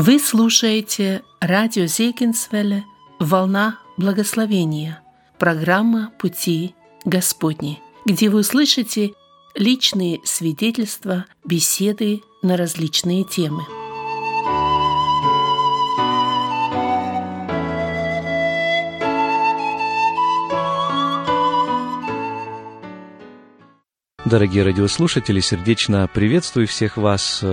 Вы слушаете радио Зегенсвелле «Волна благословения», программа «Пути Господни», где вы услышите личные свидетельства, беседы на различные темы – Дорогие радиослушатели, сердечно приветствую всех вас.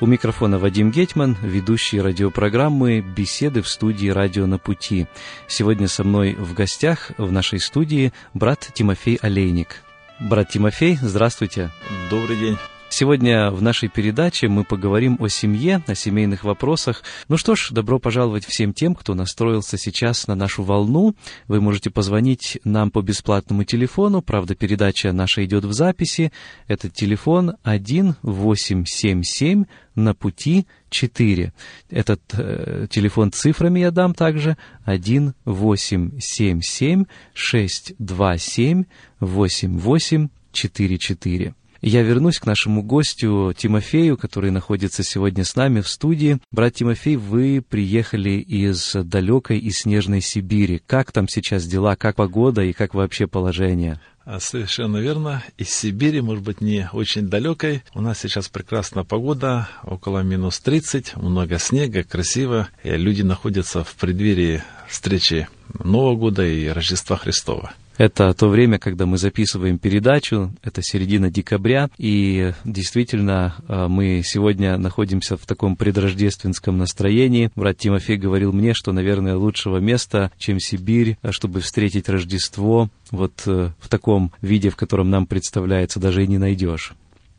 У микрофона Вадим Гетман, ведущий радиопрограммы «Беседы в студии «Радио на пути». Сегодня со мной в гостях в нашей студии брат Тимофей Олейник. Брат Тимофей, здравствуйте. Добрый день. Сегодня в нашей передаче мы поговорим о семье, о семейных вопросах. Ну что ж, добро пожаловать всем тем, кто настроился сейчас на нашу волну. Вы можете позвонить нам по бесплатному телефону. Правда, передача наша идет в записи. Это телефон 1877 на пути 4. Этот э, телефон цифрами я дам также 1877 627 8844. Я вернусь к нашему гостю Тимофею, который находится сегодня с нами в студии. Брат Тимофей, вы приехали из далекой и снежной Сибири. Как там сейчас дела, как погода и как вообще положение? А, совершенно верно. Из Сибири, может быть, не очень далекой. У нас сейчас прекрасная погода, около минус 30, много снега, красиво. И люди находятся в преддверии встречи Нового года и Рождества Христова. Это то время, когда мы записываем передачу, это середина декабря, и действительно э, мы сегодня находимся в таком предрождественском настроении. Брат Тимофей говорил мне, что, наверное, лучшего места, чем Сибирь, э, чтобы встретить Рождество вот э, в таком виде, в котором нам представляется, даже и не найдешь.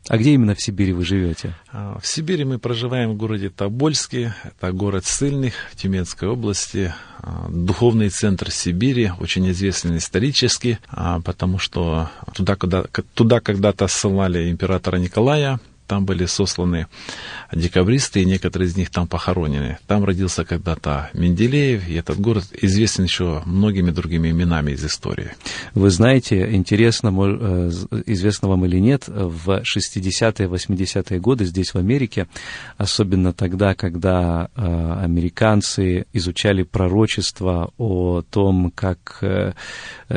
А где именно в Сибири вы живете? А, в Сибири мы проживаем в городе Тобольске. Это город Сыльных в Тюменской области. А, духовный центр Сибири, очень известный исторически, а, потому что туда, куда, туда когда-то ссылали императора Николая, там были сосланы декабристы, и некоторые из них там похоронены. Там родился когда-то Менделеев, и этот город известен еще многими другими именами из истории. Вы знаете, интересно, э, известно вам или нет, в 60-е, 80-е годы здесь, в Америке, особенно тогда, когда э, американцы изучали пророчество о том, как, э,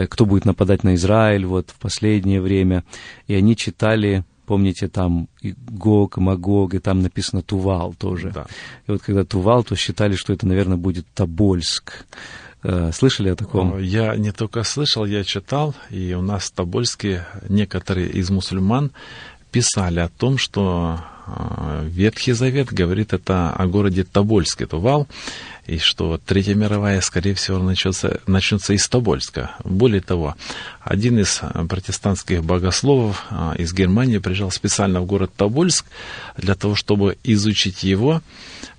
кто будет нападать на Израиль вот в последнее время, и они читали Помните, там и Гог, Магог, и там написано Тувал тоже. Да. И вот когда Тувал, то считали, что это, наверное, будет Тобольск. Э, слышали о таком? Я не только слышал, я читал, и у нас в Тобольске некоторые из мусульман писали о том, что э, Ветхий Завет говорит это о городе Тобольске, Тувал, и что Третья мировая, скорее всего, начнется, начнется из Тобольска. Более того, один из протестантских богословов а, из Германии приезжал специально в город Тобольск для того, чтобы изучить его,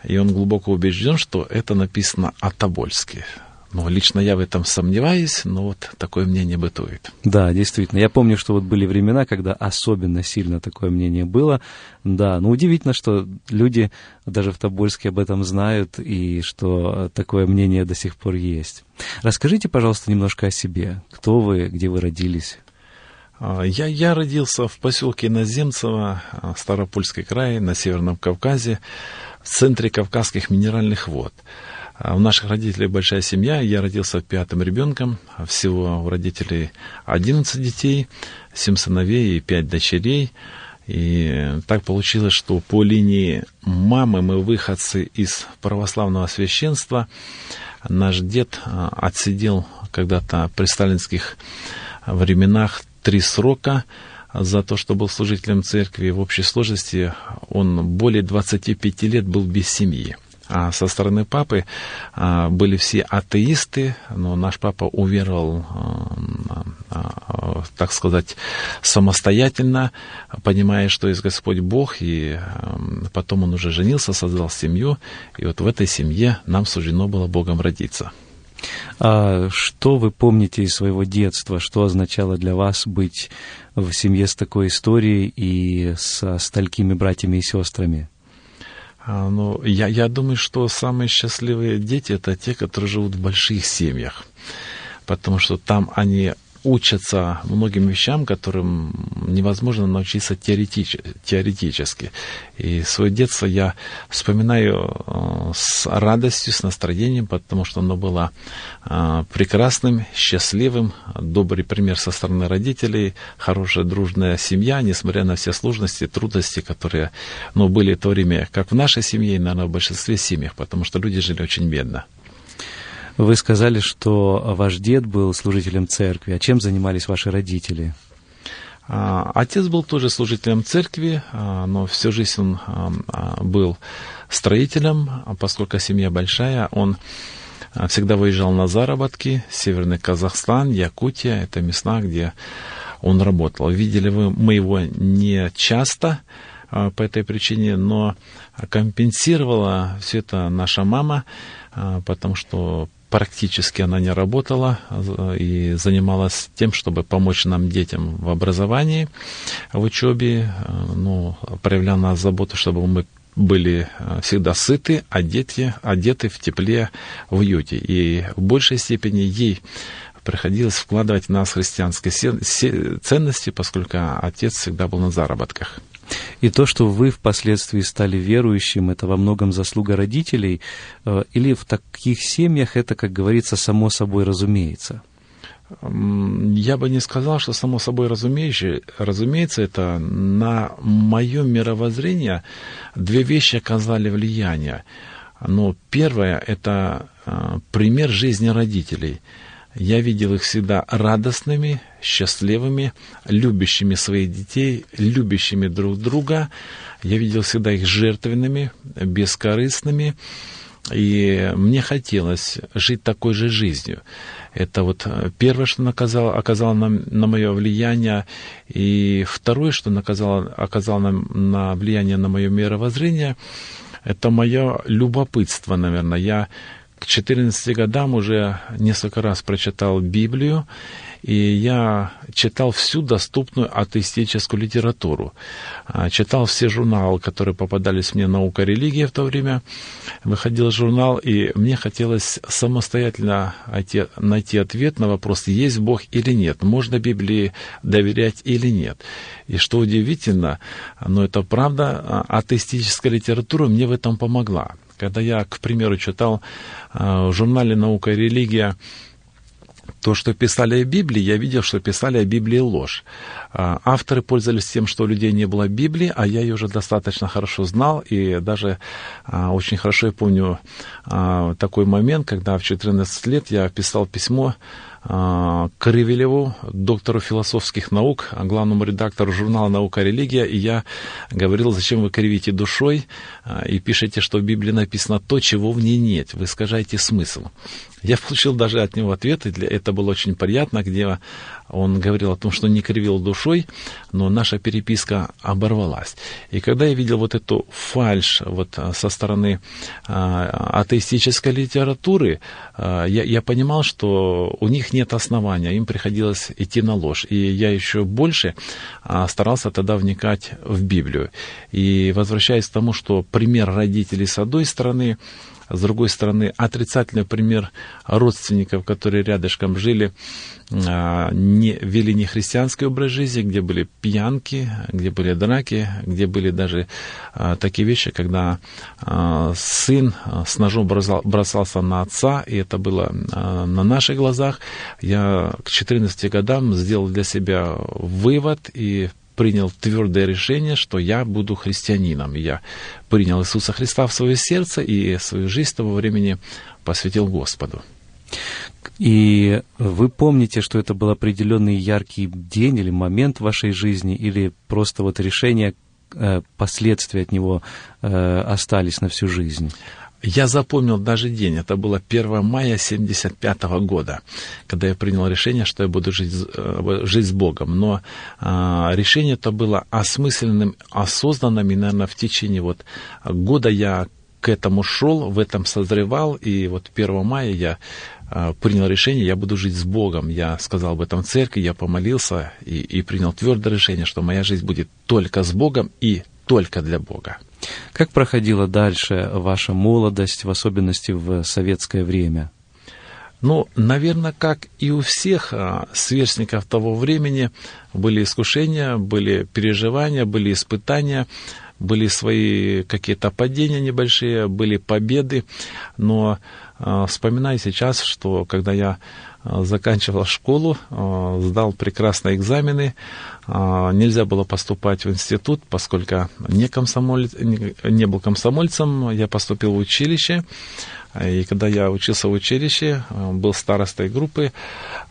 и он глубоко убежден, что это написано о Тобольске. Ну, лично я в этом сомневаюсь, но вот такое мнение бытует. Да, действительно. Я помню, что вот были времена, когда особенно сильно такое мнение было. Да, но удивительно, что люди даже в Тобольске об этом знают, и что такое мнение до сих пор есть. Расскажите, пожалуйста, немножко о себе. Кто вы, где вы родились? А, я, я родился в поселке Наземцево, а, Старопольский край, на Северном Кавказе, в центре Кавказских минеральных вод. А у наших родителей большая семья. Я родился пятым ребенком. Всего у родителей 11 детей, 7 сыновей и 5 дочерей. И так получилось, что по линии мамы мы выходцы из православного священства. Наш дед а, отсидел когда-то при сталинских временах три срока за то, что был служителем церкви. В общей сложности он более 25 лет был без семьи. А со стороны папы а, были все атеисты, но наш папа уверовал, а, так сказать, самостоятельно, понимая, что есть Господь Бог, и потом он уже женился, создал семью, и вот в этой семье нам суждено было Богом родиться. А что вы помните из своего детства? Что означало для вас быть в семье с такой историей и со столькими братьями и сестрами? А, ну, я, я думаю, что самые счастливые дети это те, которые живут в больших семьях. Потому что там они учатся многим вещам, которым невозможно научиться теоретич, теоретически. И свое детство я вспоминаю э, с радостью, с настроением, потому что оно было э, прекрасным, счастливым, добрый пример со стороны родителей, хорошая дружная семья, несмотря на все сложности, трудности, которые ну, были в то время, как в нашей семье и, наверное, в большинстве семьях, потому что люди жили очень бедно. Вы сказали, что ваш дед был служителем церкви. А чем занимались ваши родители? А, отец был тоже служителем церкви, а, но всю жизнь он а, был строителем, поскольку семья большая, он всегда выезжал на заработки. Северный Казахстан, Якутия, это места, где он работал. Видели вы, мы его не часто по этой причине, но компенсировала все это наша мама, потому что практически она не работала и занималась тем, чтобы помочь нам, детям, в образовании, в учебе, ну, проявляла нас заботу, чтобы мы были всегда сыты, одеты, одеты в тепле, в уюте. И в большей степени ей приходилось вкладывать в нас христианские ценности, поскольку отец всегда был на заработках. И то, что вы впоследствии стали верующим, это во многом заслуга родителей, э, или в таких семьях это, как говорится, само собой разумеется? Я бы не сказал, что само собой разумеется, разумеется, это на мое мировоззрение две вещи оказали влияние. Но первое – это э, пример жизни родителей – я видел их всегда радостными, счастливыми, любящими своих детей, любящими друг друга. Я видел всегда их жертвенными, бескорыстными. И мне хотелось жить такой же жизнью. Это вот первое, что наказало, оказало на, на мое влияние. И второе, что наказало, оказало на, на влияние на мое мировоззрение, это мое любопытство, наверное. Я к 14 годам уже несколько раз прочитал Библию, и я читал всю доступную атеистическую литературу. А, читал все журналы, которые попадались мне «Наука, религия» в то время. Выходил журнал, и мне хотелось самостоятельно найти ответ на вопрос, есть Бог или нет, можно Библии доверять или нет. И что удивительно, но это правда, а, атеистическая литература мне в этом помогла. Когда я, к примеру, читал э, в журнале «Наука и религия» то, что писали о Библии, я видел, что писали о Библии ложь. А, авторы пользовались тем, что у людей не было Библии, а я ее уже достаточно хорошо знал, и даже а, очень хорошо я помню такой момент, когда в 14 лет я писал письмо а, Крывелеву, доктору философских наук, главному редактору журнала «Наука и религия», и я говорил, зачем вы кривите душой а, и пишете, что в Библии написано то, чего в ней нет, вы искажаете смысл. Я получил даже от него ответ, и для, это было очень приятно, где он говорил о том, что не кривил душой, но наша переписка оборвалась. И когда я видел вот эту фальш вот а, со стороны а, атеистической литературы, а, я, я понимал, что у них нет основания, им приходилось идти на ложь. И я еще больше а, старался тогда вникать в Библию. И возвращаясь к тому, что пример родителей с одной стороны, с другой стороны, отрицательный пример родственников, которые рядышком жили, а, не, вели не христианский образ жизни, где были пьянки, где были драки, где были даже а, такие вещи, когда а, сын с ножом бросал, бросался на отца, и это было на наших глазах. Я к 14 годам сделал для себя вывод и принял твердое решение, что я буду христианином. Я принял Иисуса Христа в свое сердце и свою жизнь того времени посвятил Господу. И вы помните, что это был определенный яркий день или момент в вашей жизни, или просто вот решение, э, последствия от него э, остались на всю жизнь? Я запомнил даже день, это было 1 мая 75 года, когда я принял решение, что я буду жить, э, жить с Богом. Но а, решение это было осмысленным, осознанным, и, наверное, в течение вот года я к этому шел, в этом созревал, и вот 1 мая я а, принял решение, я буду жить с Богом. Я сказал об этом церкви, я помолился и, и принял твердое решение, что моя жизнь будет только с Богом и только для Бога. Как проходила дальше ваша молодость, в особенности в советское время? Ну, наверное, как и у всех а, сверстников того времени, были искушения, были переживания, были испытания, были свои какие-то падения небольшие, были победы, но э, вспоминаю сейчас, что когда я э, заканчивал школу, сдал прекрасные экзамены, нельзя было поступать в институт, поскольку не, комсомолец, не, не был комсомольцем, я поступил в училище, и когда я учился в училище, э, был старостой группы,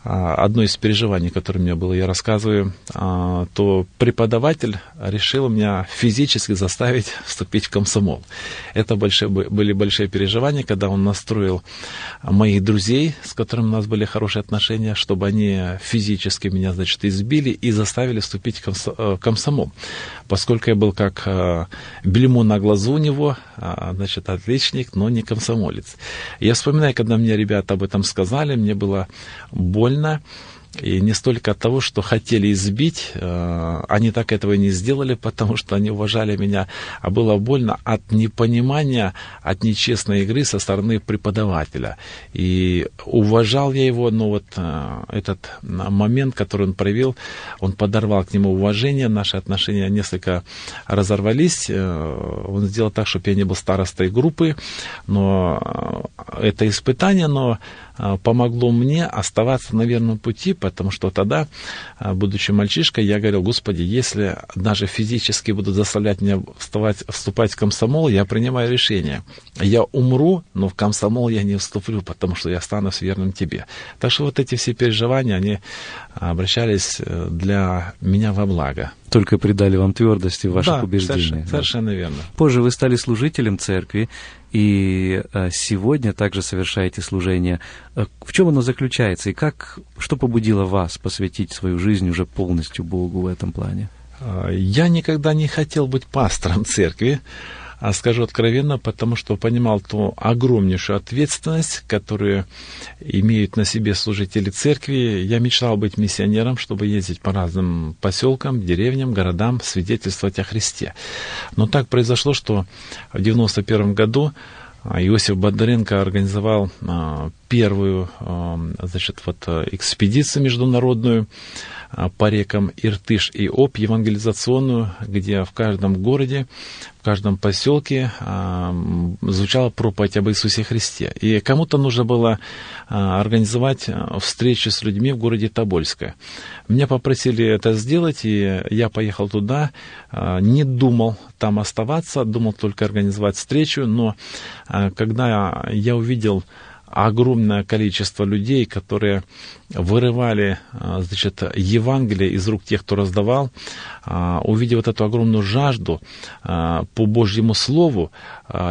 э, одно из переживаний, которое у меня было, я рассказываю, э, то преподаватель решил меня физически заставить вступить в комсомол. Это большие, были большие переживания, когда он настроил моих друзей, с которыми у нас были хорошие отношения, чтобы они физически меня, значит, избили и заставили вступить в комсомол. Поскольку я был как бельмо на глазу у него, значит, отличник, но не комсомолец. Я вспоминаю, когда мне ребята об этом сказали, мне было больно. И не столько от того, что хотели избить, э, они так этого не сделали, потому что они уважали меня, а было больно от непонимания, от нечестной игры со стороны преподавателя. И уважал я его, но вот э, этот момент, который он проявил, он подорвал к нему уважение, наши отношения несколько разорвались. Э, он сделал так, чтобы я не был старостой группы, но это испытание, но помогло мне оставаться на верном пути, потому что тогда, а, будучи мальчишкой, я говорил, Господи, если даже физически будут заставлять меня вставать, вступать в комсомол, я принимаю решение. Я умру, но в комсомол я не вступлю, потому что я останусь верным Тебе. Так что вот эти все переживания, они обращались э, для меня во благо. Только придали вам твердости в ваших да, убеждениях. Совершенно, да. совершенно верно. Позже вы стали служителем церкви, и э, сегодня также совершаете служение. Э, в чем оно заключается, и как, что побудило вас посвятить свою жизнь уже полностью Богу в этом плане? А, я никогда не хотел быть пастором церкви, а скажу откровенно, потому что понимал ту огромнейшую ответственность, которую имеют на себе служители церкви. Я мечтал быть миссионером, чтобы ездить по разным поселкам, деревням, городам, свидетельствовать о Христе. Но так произошло, что в 91 году а, Иосиф Бондаренко организовал а, первую значит, вот, экспедицию международную по рекам Иртыш и Об, евангелизационную, где в каждом городе в каждом поселке а, звучала проповедь об Иисусе Христе. И кому-то нужно было а, организовать а, встречу с людьми в городе Тобольское. Меня попросили это сделать, и я поехал туда, а, не думал там оставаться, думал только организовать встречу, но а, когда я увидел огромное количество людей, которые вырывали а, значит, Евангелие из рук тех, кто раздавал, а, увидев вот эту огромную жажду а, по Божьему Слову,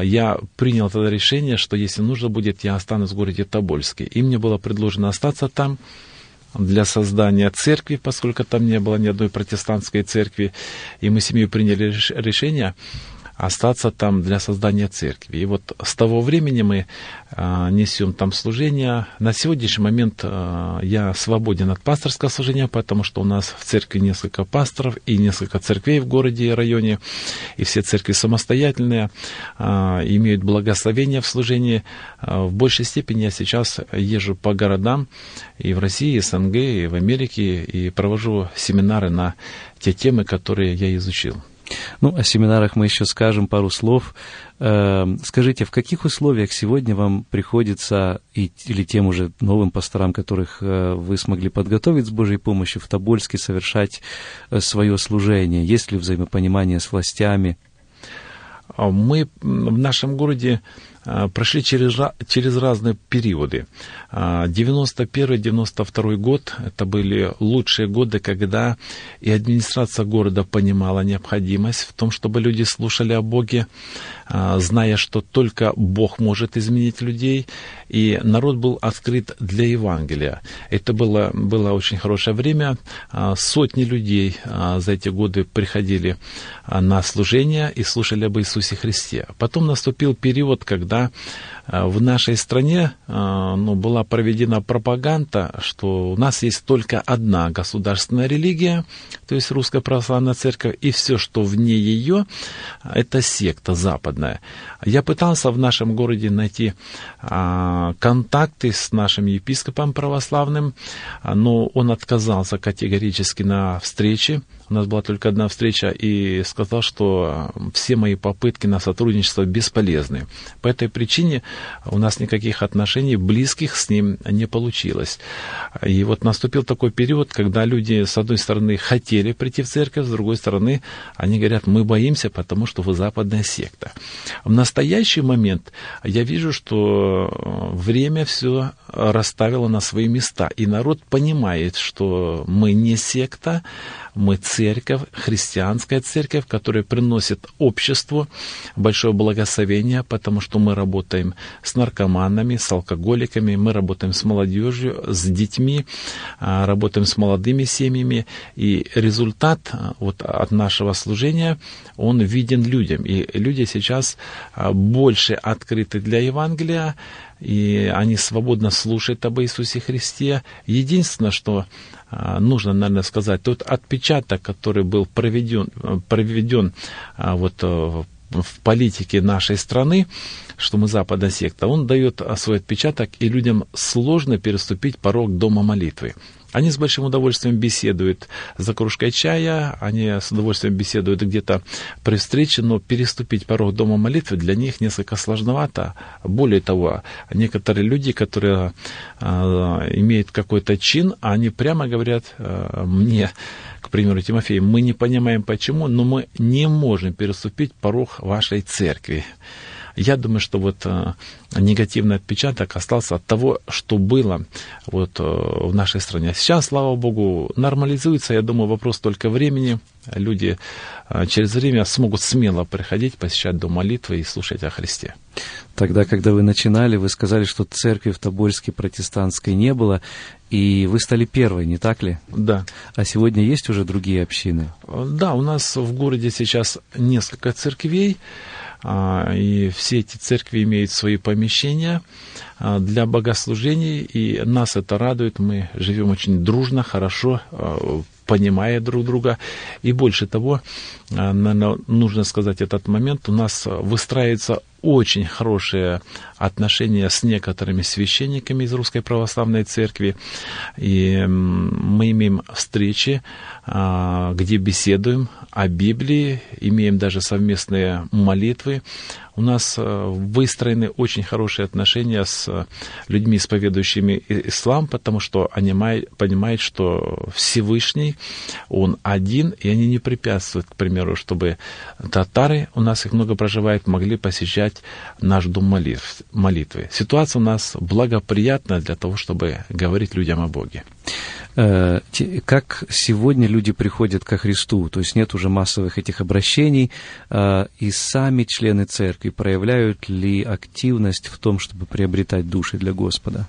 я принял тогда решение, что если нужно будет, я останусь в городе Тобольске. И мне было предложено остаться там, для создания церкви, поскольку там не было ни одной протестантской церкви, и мы семью приняли решение остаться там для создания церкви. И вот с того времени мы а, несем там служение. На сегодняшний момент а, я свободен от пасторского служения, потому что у нас в церкви несколько пасторов и несколько церквей в городе и районе, и все церкви самостоятельные, а, имеют благословение в служении. В большей степени я сейчас езжу по городам и в России, и СНГ, и в Америке, и провожу семинары на те темы, которые я изучил. Ну, о семинарах мы еще скажем пару слов. Эм, скажите, в каких условиях сегодня вам приходится, или тем уже новым пасторам, которых э, вы смогли подготовить с Божьей помощью в Тобольске, совершать э, свое служение? Есть ли взаимопонимание с властями? А мы в нашем городе прошли через, через разные периоды. 91-92 а, год – это были лучшие годы, когда и администрация города понимала необходимость в том, чтобы люди слушали о Боге, зная, что только Бог может изменить людей, и народ был открыт для Евангелия. Это было, было очень хорошее время. Сотни людей за эти годы приходили на служение и слушали об Иисусе Христе. Потом наступил период, когда когда э, в нашей стране э, ну, была проведена пропаганда, что у нас есть только одна государственная религия, то есть Русская Православная Церковь, и все, что вне ее, это секта западная. Я пытался в нашем городе найти а, контакты с нашим епископом православным, но он отказался категорически на встрече. У нас была только одна встреча и сказал, что все мои попытки на сотрудничество бесполезны. По этой причине у нас никаких отношений близких с ним не получилось. И вот наступил такой период, когда люди, с одной стороны, хотели прийти в церковь, с другой стороны, они говорят, мы боимся, потому что вы западная секта. В настоящий момент я вижу, что время все расставило на свои места, и народ понимает, что мы не секта, мы церковь, христианская церковь, которая приносит обществу большое благословение, потому что мы работаем с наркоманами, с алкоголиками, мы работаем с молодежью, с детьми, а, работаем с молодыми семьями, и результат а, вот от нашего служения, он виден людям, и люди сейчас а, больше открыты для Евангелия, и они свободно слушают об Иисусе Христе. Единственное, что а, нужно, наверное, сказать, тот отпечаток, который был проведен, проведен а, вот, э, в политике нашей страны, что мы западная секта, он дает свой отпечаток, и людям сложно переступить порог дома молитвы. Они с большим удовольствием беседуют за кружкой чая, они с удовольствием беседуют где-то при встрече, но переступить порог дома молитвы для них несколько сложновато. Более того, некоторые люди, которые э, имеют какой-то чин, они прямо говорят э, мне, к примеру, Тимофей, мы не понимаем почему, но мы не можем переступить порог вашей церкви. Я думаю, что вот э, негативный отпечаток остался от того, что было вот э, в нашей стране. Сейчас, слава богу, нормализуется. Я думаю, вопрос только времени. Люди э, через время смогут смело приходить, посещать дом молитвы и слушать о Христе. Тогда, когда вы начинали, вы сказали, что церкви в Тобольске протестантской не было, и вы стали первой, не так ли? Да. А сегодня есть уже другие общины? Да, у нас в городе сейчас несколько церквей. А, и все эти церкви имеют свои помещения а, для богослужений, и нас это радует. Мы живем очень дружно, хорошо, а, понимая друг друга. И больше того, наверное, нужно сказать этот момент, у нас выстраивается очень хорошие отношения с некоторыми священниками из Русской Православной Церкви. И мы имеем встречи, а, где беседуем о Библии, имеем даже совместные молитвы. У нас э, выстроены очень хорошие отношения с людьми, исповедующими ислам, потому что они понимают, что Всевышний, Он один, и они не препятствуют, к примеру, чтобы татары, у нас их много проживает, могли посещать наш дом молитв, молитвы. Ситуация у нас благоприятная для того, чтобы говорить людям о Боге. Э, как сегодня люди приходят ко Христу, то есть нет уже массовых этих обращений, э, и сами члены церкви проявляют ли активность в том, чтобы приобретать души для Господа?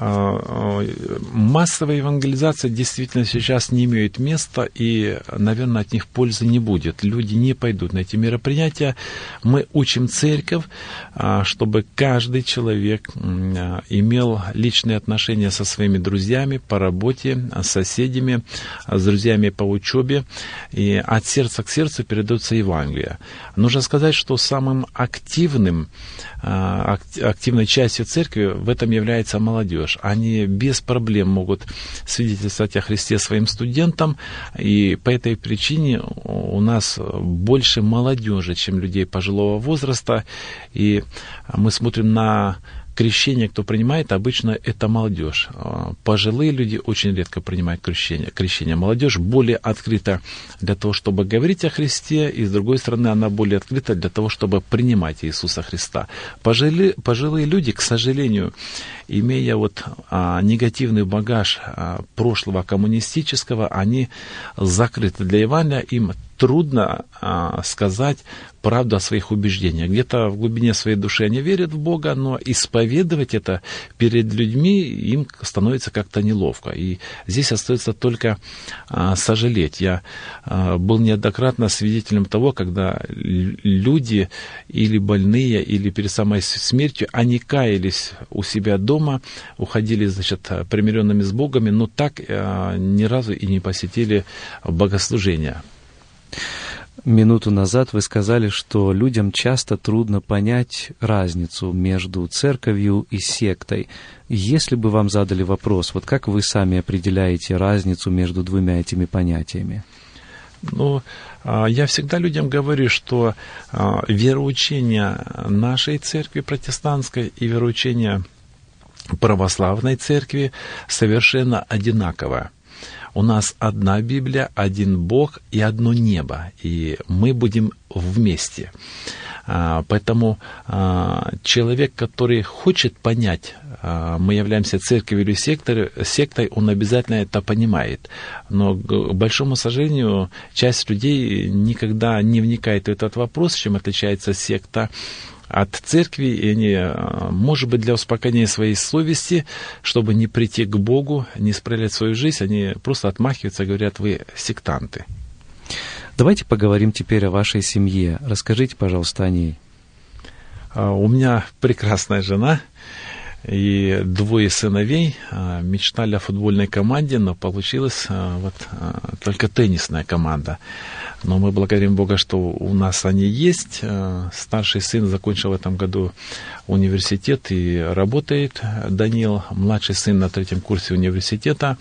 А, массовая евангелизация действительно сейчас не имеет места, и, наверное, от них пользы не будет. Люди не пойдут на эти мероприятия. Мы учим церковь, а, чтобы каждый человек а, имел личные отношения со своими друзьями по работе, с соседями, с друзьями по учебе, и от сердца к сердцу передается Евангелие. Нужно сказать, что самым активным, активной частью церкви в этом является молодежь молодежь. Они без проблем могут свидетельствовать о Христе своим студентам, и по этой причине у нас больше молодежи, чем людей пожилого возраста, и мы смотрим на крещение, кто принимает, обычно это молодежь. А, пожилые люди очень редко принимают крещение. крещение. Молодежь более открыта для того, чтобы говорить о Христе, и с другой стороны, она более открыта для того, чтобы принимать Иисуса Христа. Пожилые, пожилые люди, к сожалению, имея вот а, негативный багаж а, прошлого коммунистического, они закрыты для Евангелия, им трудно а, сказать правду о своих убеждениях. Где-то в глубине своей души они верят в Бога, но исповедовать это перед людьми им становится как-то неловко. И здесь остается только а, сожалеть. Я а, был неоднократно свидетелем того, когда люди или больные, или перед самой смертью, они каялись у себя дома, уходили, значит, примиренными с Богом, но так а, ни разу и не посетили богослужения. Минуту назад вы сказали, что людям часто трудно понять разницу между церковью и сектой. Если бы вам задали вопрос, вот как вы сами определяете разницу между двумя этими понятиями? Ну, а, я всегда людям говорю, что а, вероучение нашей церкви протестантской и вероучение православной церкви совершенно одинаковое у нас одна Библия, один Бог и одно небо, и мы будем вместе. А, поэтому а, человек, который хочет понять, а, мы являемся церковью или сектой, сектой, он обязательно это понимает. Но, к большому сожалению, часть людей никогда не вникает в этот вопрос, чем отличается секта от церкви, и они, а, может быть, для успокоения своей совести, чтобы не прийти к Богу, не исправлять свою жизнь, они просто отмахиваются, говорят, вы сектанты. Давайте поговорим теперь о вашей семье. Расскажите, пожалуйста, о ней. А, у меня прекрасная жена и двое сыновей. А, мечтали о футбольной команде, но получилась вот только теннисная команда. Но мы благодарим Бога, что у нас они есть. Старший сын закончил в этом году университет и работает. Данил, младший сын на третьем курсе университета.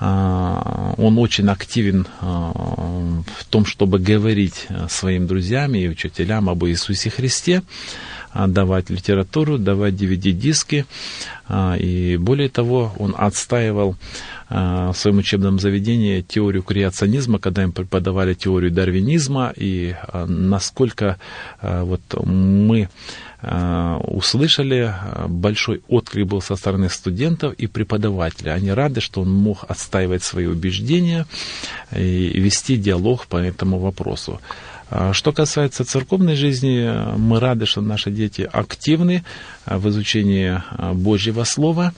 Он очень активен в том, чтобы говорить своим друзьям и учителям об Иисусе Христе давать литературу, давать DVD-диски. И более того, он отстаивал Э, в своем учебном заведении теорию креационизма, когда им преподавали теорию дарвинизма, и э, насколько вот мы услышали, большой отклик был со стороны студентов и преподавателей. Они рады, что он мог отстаивать свои убеждения и вести диалог по этому вопросу. Что касается церковной жизни, мы рады, что наши дети активны в изучении Божьего Слова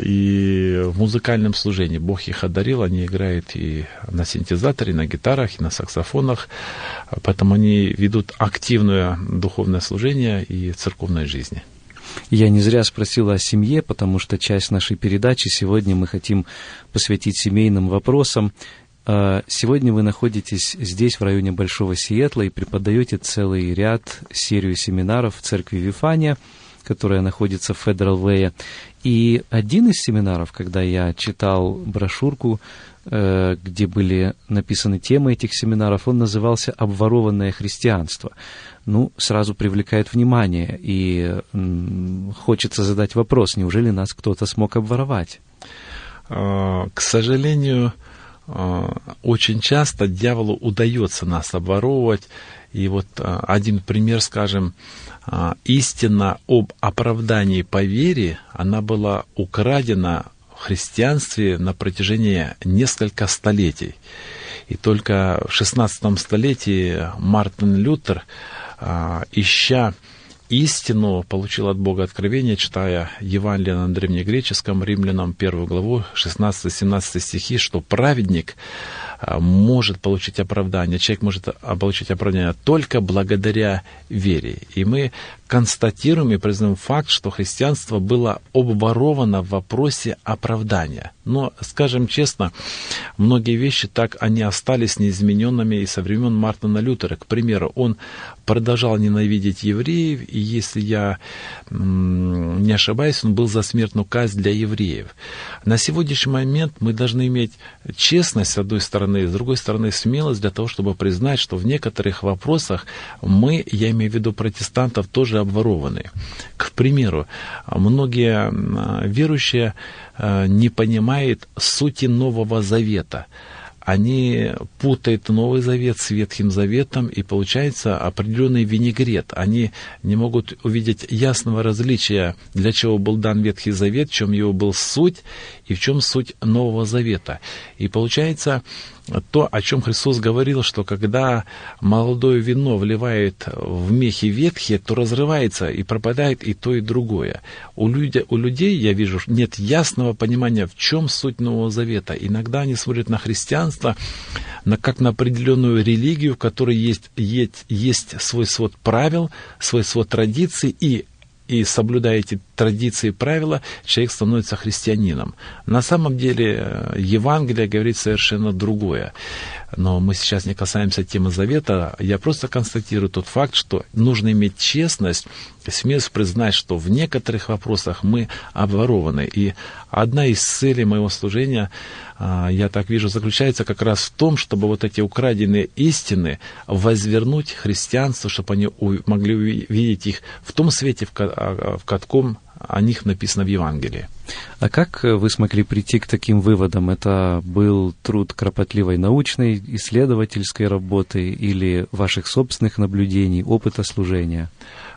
и в музыкальном служении. Бог их одарил, они играют и на синтезаторе, и на гитарах, и на саксофонах, поэтому они ведут активное духовное служение и церковной жизни. Я не зря спросила о семье, потому что часть нашей передачи сегодня мы хотим посвятить семейным вопросам. А, сегодня вы находитесь здесь, в районе Большого Сиэтла, и преподаете целый ряд, серию семинаров в церкви Вифания, которая находится в Федерал Вэе. И один из семинаров, когда я читал брошюрку, э, где были написаны темы этих семинаров, он назывался «Обворованное христианство». Ну, сразу привлекает внимание, и хочется задать вопрос, неужели нас кто-то смог обворовать? А, к сожалению, очень часто дьяволу удается нас обворовывать. И вот а, один пример, скажем, а, истина об оправдании по вере, она была украдена в христианстве на протяжении нескольких столетий. И только в XVI столетии Мартин Лютер, ища истину, получил от Бога откровение, читая Евангелие на древнегреческом, римлянам первую главу, 16-17 стихи, что праведник может получить оправдание, человек может получить оправдание только благодаря вере. И мы констатируем и признаем факт, что христианство было обворовано в вопросе оправдания. Но, скажем честно, многие вещи так они остались неизмененными и со времен Мартина Лютера. К примеру, он продолжал ненавидеть евреев, и если я не ошибаюсь, он был за смертную казнь для евреев. На сегодняшний момент мы должны иметь честность, с одной стороны, с другой стороны, смелость для того, чтобы признать, что в некоторых вопросах мы, я имею в виду протестантов, тоже обворованы. К примеру, многие верующие э, не понимают сути Нового Завета – они путают Новый Завет с Ветхим Заветом, и получается определенный винегрет. Они не могут увидеть ясного различия, для чего был дан Ветхий Завет, в чем его был суть и в чем суть Нового Завета. И получается, то, о чем Христос говорил, что когда молодое вино вливает в мехи ветхие, то разрывается и пропадает и то, и другое. У, люди, у людей, я вижу, нет ясного понимания, в чем суть Нового Завета. Иногда они смотрят на христианство на, как на определенную религию, в которой есть, есть, есть свой свод правил, свой свод традиций, и и соблюдая эти традиции и правила, человек становится христианином. На самом деле э, Евангелие говорит совершенно другое. Но мы сейчас не касаемся темы завета. Я просто констатирую тот факт, что нужно иметь честность, смелость признать, что в некоторых вопросах мы обворованы. И одна из целей моего служения а, я так вижу, заключается как раз в том, чтобы вот эти украденные истины возвернуть христианству, чтобы они могли увидеть их в том свете, в а, каком о них написано в Евангелии. А как вы смогли прийти к таким выводам? Это был труд кропотливой научной, исследовательской работы или ваших собственных наблюдений, опыта служения?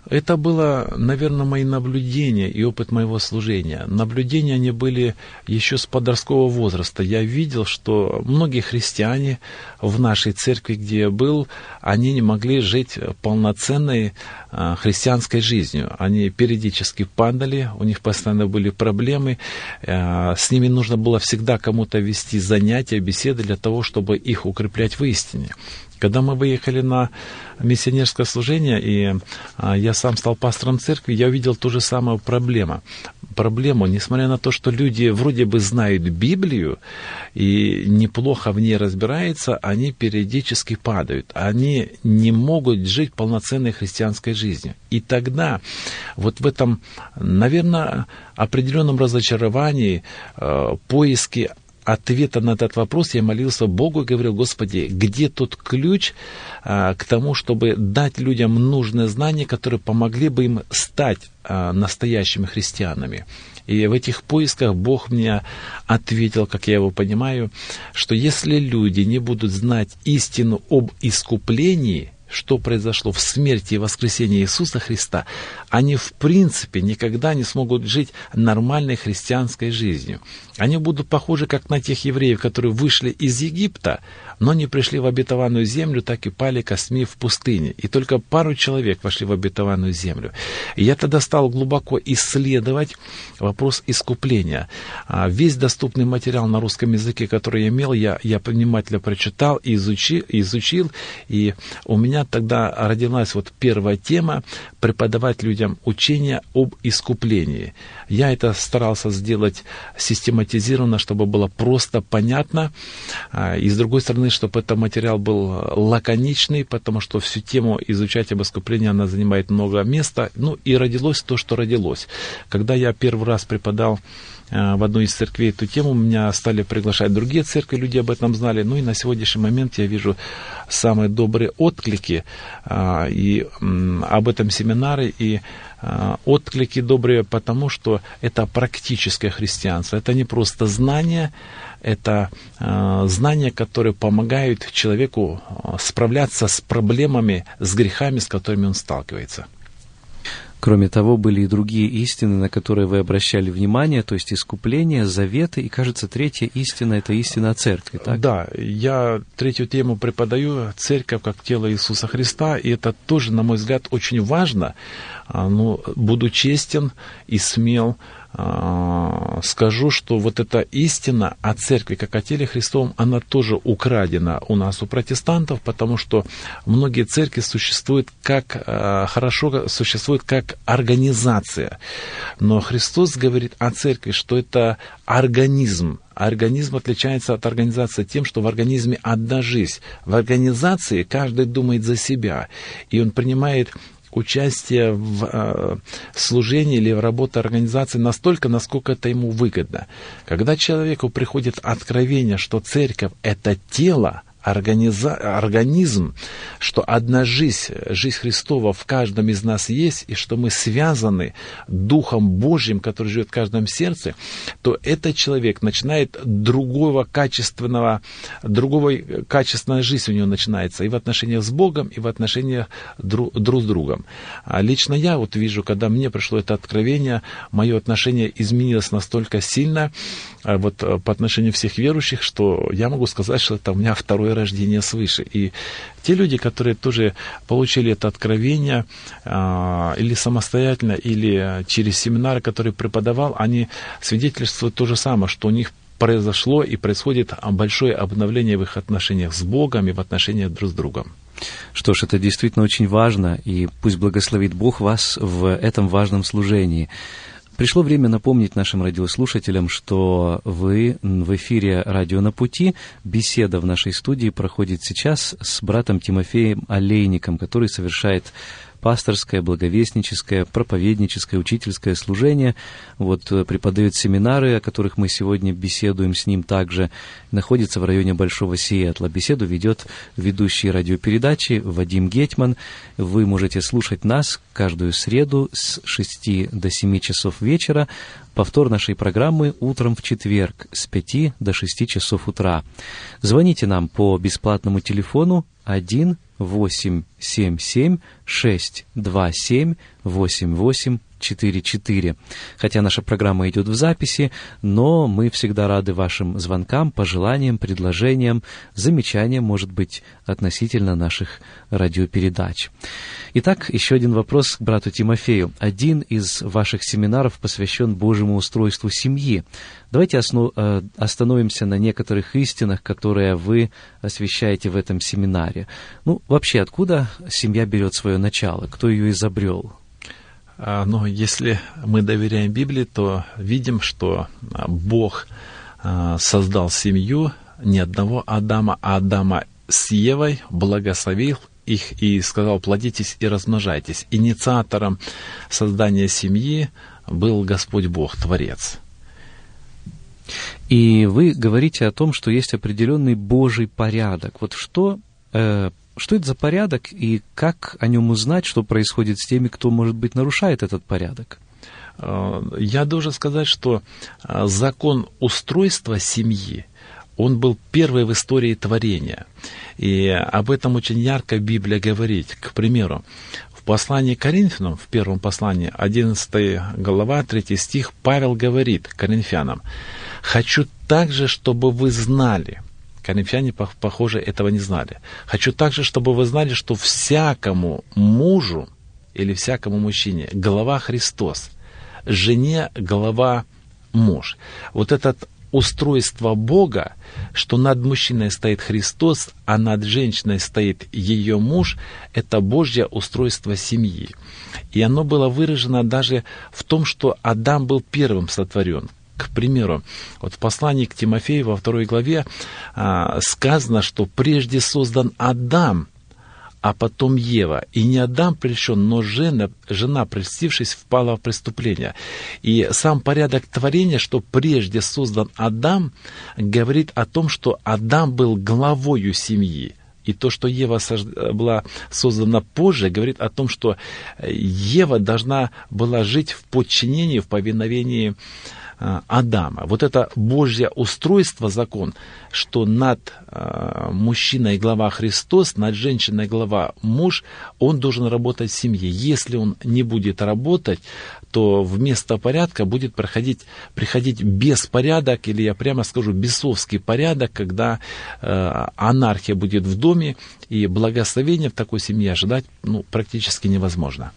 Это было, наверное, мои наблюдения и опыт моего служения. Наблюдения они были еще с подросткового возраста. Я видел, что многие христиане в нашей церкви, где я был, они не могли жить полноценной а, христианской жизнью. Они периодически падали, у них постоянно были проблемы. А, с ними нужно было всегда кому-то вести занятия, беседы для того, чтобы их укреплять в истине. Когда мы выехали на миссионерское служение, и а, я сам стал пастором церкви, я увидел ту же самую проблему. Проблему, несмотря на то, что люди вроде бы знают Библию и неплохо в ней разбираются, они периодически падают. Они не могут жить полноценной христианской жизнью. И тогда вот в этом, наверное, определенном разочаровании, э, поиске ответа на этот вопрос я молился Богу и говорил, Господи, где тот ключ а, к тому, чтобы дать людям нужные знания, которые помогли бы им стать а, настоящими христианами. И в этих поисках Бог мне ответил, как я его понимаю, что если люди не будут знать истину об искуплении, что произошло в смерти и воскресении Иисуса Христа, они в принципе никогда не смогут жить нормальной христианской жизнью. Они будут похожи как на тех евреев, которые вышли из Египта, но не пришли в обетованную землю, так и пали косми в пустыне. И только пару человек вошли в обетованную землю. И я тогда стал глубоко исследовать вопрос искупления. А весь доступный материал на русском языке, который я имел, я, я внимательно прочитал и изучил, изучил. И у меня тогда родилась вот первая тема преподавать людям учение об искуплении. Я это старался сделать систематизированно, чтобы было просто понятно. А, и с другой стороны, чтобы этот материал был лаконичный, потому что всю тему изучать об искуплении, она занимает много места. Ну и родилось то, что родилось. Когда я первый раз преподал в одной из церквей эту тему, меня стали приглашать другие церкви, люди об этом знали. Ну и на сегодняшний момент я вижу самые добрые отклики а, и об этом семинаре, и а, отклики добрые, потому что это практическое христианство. Это не просто знание, это э, знания, которые помогают человеку справляться с проблемами, с грехами, с которыми он сталкивается. Кроме того, были и другие истины, на которые вы обращали внимание, то есть искупление, заветы, и, кажется, третья истина – это истина о церкви, так? Да, я третью тему преподаю «Церковь как тело Иисуса Христа», и это тоже, на мой взгляд, очень важно. А, ну, буду честен и смел – скажу, что вот эта истина о церкви как о теле Христовом, она тоже украдена у нас, у протестантов, потому что многие церкви существуют как, а, хорошо существуют как организация. Но Христос говорит о церкви, что это организм, Организм отличается от организации тем, что в организме одна жизнь. В организации каждый думает за себя, и он принимает участие в э, служении или в работе организации настолько, насколько это ему выгодно. Когда человеку приходит откровение, что церковь – это тело, организа, организм, что одна жизнь, жизнь Христова в каждом из нас есть, и что мы связаны Духом Божьим, который живет в каждом сердце, то этот человек начинает другого качественного, другого качественная жизнь у него начинается и в отношениях с Богом, и в отношениях друг, друг с другом. А лично я вот вижу, когда мне пришло это откровение, мое отношение изменилось настолько сильно, вот э, по отношению всех верующих, что я могу сказать, что это у меня второе рождение свыше. И те люди, которые тоже получили это откровение а, или самостоятельно, или через семинары, которые преподавал, они свидетельствуют то же самое, что у них произошло и происходит большое обновление в их отношениях с Богом и в отношениях друг с другом. Что ж, это действительно очень важно, и пусть благословит Бог вас в этом важном служении. Пришло время напомнить нашим радиослушателям, что вы в эфире «Радио на пути». Беседа в нашей студии проходит сейчас с братом Тимофеем Олейником, который совершает пасторское, благовестническое, проповедническое, учительское служение. Вот э, преподает семинары, о которых мы сегодня беседуем с ним также. Находится в районе Большого Сиэтла. Беседу ведет ведущий радиопередачи Вадим Гетман. Вы можете слушать нас каждую среду с 6 до 7 часов вечера. Повтор нашей программы утром в четверг с 5 до 6 часов утра. Звоните нам по бесплатному телефону 1 877 627 88 44. Хотя наша программа идет в записи, но мы всегда рады вашим звонкам, пожеланиям, предложениям, замечаниям, может быть, относительно наших радиопередач. Итак, еще один вопрос к брату Тимофею. Один из ваших семинаров посвящен Божьему устройству семьи. Давайте основ, э, остановимся на некоторых истинах, которые вы освещаете в этом семинаре. Ну, вообще, откуда семья берет свое начало? Кто ее изобрел? А, но если мы доверяем Библии, то видим, что а, Бог а, создал семью не одного Адама, а Адама с Евой, благословил их и сказал, плодитесь и размножайтесь. Инициатором создания семьи был Господь Бог, Творец. И вы говорите о том, что есть определенный Божий порядок. Вот что э, что это за порядок и как о нем узнать, что происходит с теми, кто, может быть, нарушает этот порядок? Э, я должен сказать, что э, закон устройства семьи, он был первый в истории творения. И об этом очень ярко Библия говорит. К примеру, в послании к Коринфянам, в первом послании, 11 глава, 3 стих, Павел говорит коринфянам, «Хочу также, чтобы вы знали, Коринфяне, похоже, этого не знали. Хочу также, чтобы вы знали, что всякому мужу или всякому мужчине голова Христос, жене голова муж. Вот это устройство Бога, что над мужчиной стоит Христос, а над женщиной стоит ее муж, это Божье устройство семьи. И оно было выражено даже в том, что Адам был первым сотворен. К примеру, вот в послании к Тимофею во второй главе а, сказано, что прежде создан Адам, а потом Ева. И не Адам прельщен, но жена, жена, прельстившись, впала в преступление. И сам порядок творения, что прежде создан Адам, говорит о том, что Адам был главою семьи. И то, что Ева была создана позже, говорит о том, что Ева должна была жить в подчинении, в повиновении Адама. Вот это Божье устройство, закон, что над э, мужчиной глава Христос, над женщиной глава муж, он должен работать в семье. Если он не будет работать, то вместо порядка будет проходить, приходить беспорядок, или я прямо скажу, бесовский порядок, когда э, анархия будет в доме, и благословение в такой семье ожидать ну, практически невозможно.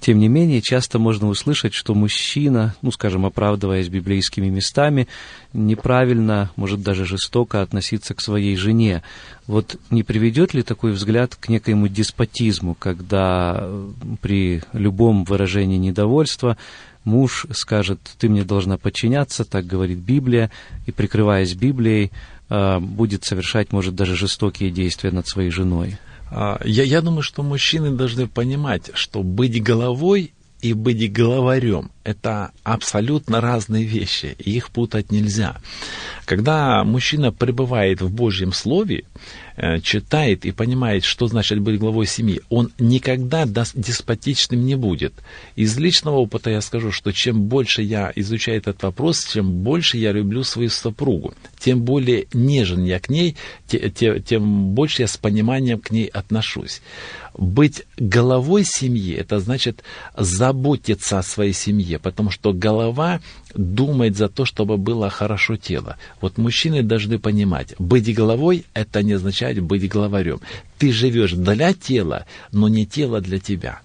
Тем не менее, часто можно услышать, что мужчина, ну, скажем, оправдываясь библейскими местами, неправильно, может даже жестоко относиться к своей жене. Вот не приведет ли такой взгляд к некоему деспотизму, когда э, при любом выражении недовольства муж скажет, ты мне должна подчиняться, так говорит Библия, и, прикрываясь Библией, э, будет совершать, может, даже жестокие действия над своей женой? А, я, я думаю, что мужчины должны понимать, что быть головой и быть главарем это абсолютно разные вещи, и их путать нельзя. Когда мужчина пребывает в Божьем Слове, э, читает и понимает, что значит быть главой семьи, он никогда деспотичным не будет. Из личного опыта я скажу, что чем больше я изучаю этот вопрос, чем больше я люблю свою супругу, тем более нежен я к ней, тем больше я с пониманием к ней отношусь. Быть головой семьи, это значит заботиться о своей семье, потому что голова думает за то, чтобы было хорошо тело. Вот мужчины должны понимать, быть головой – это не означает быть главарем. Ты живешь для тела, но не тело для тебя.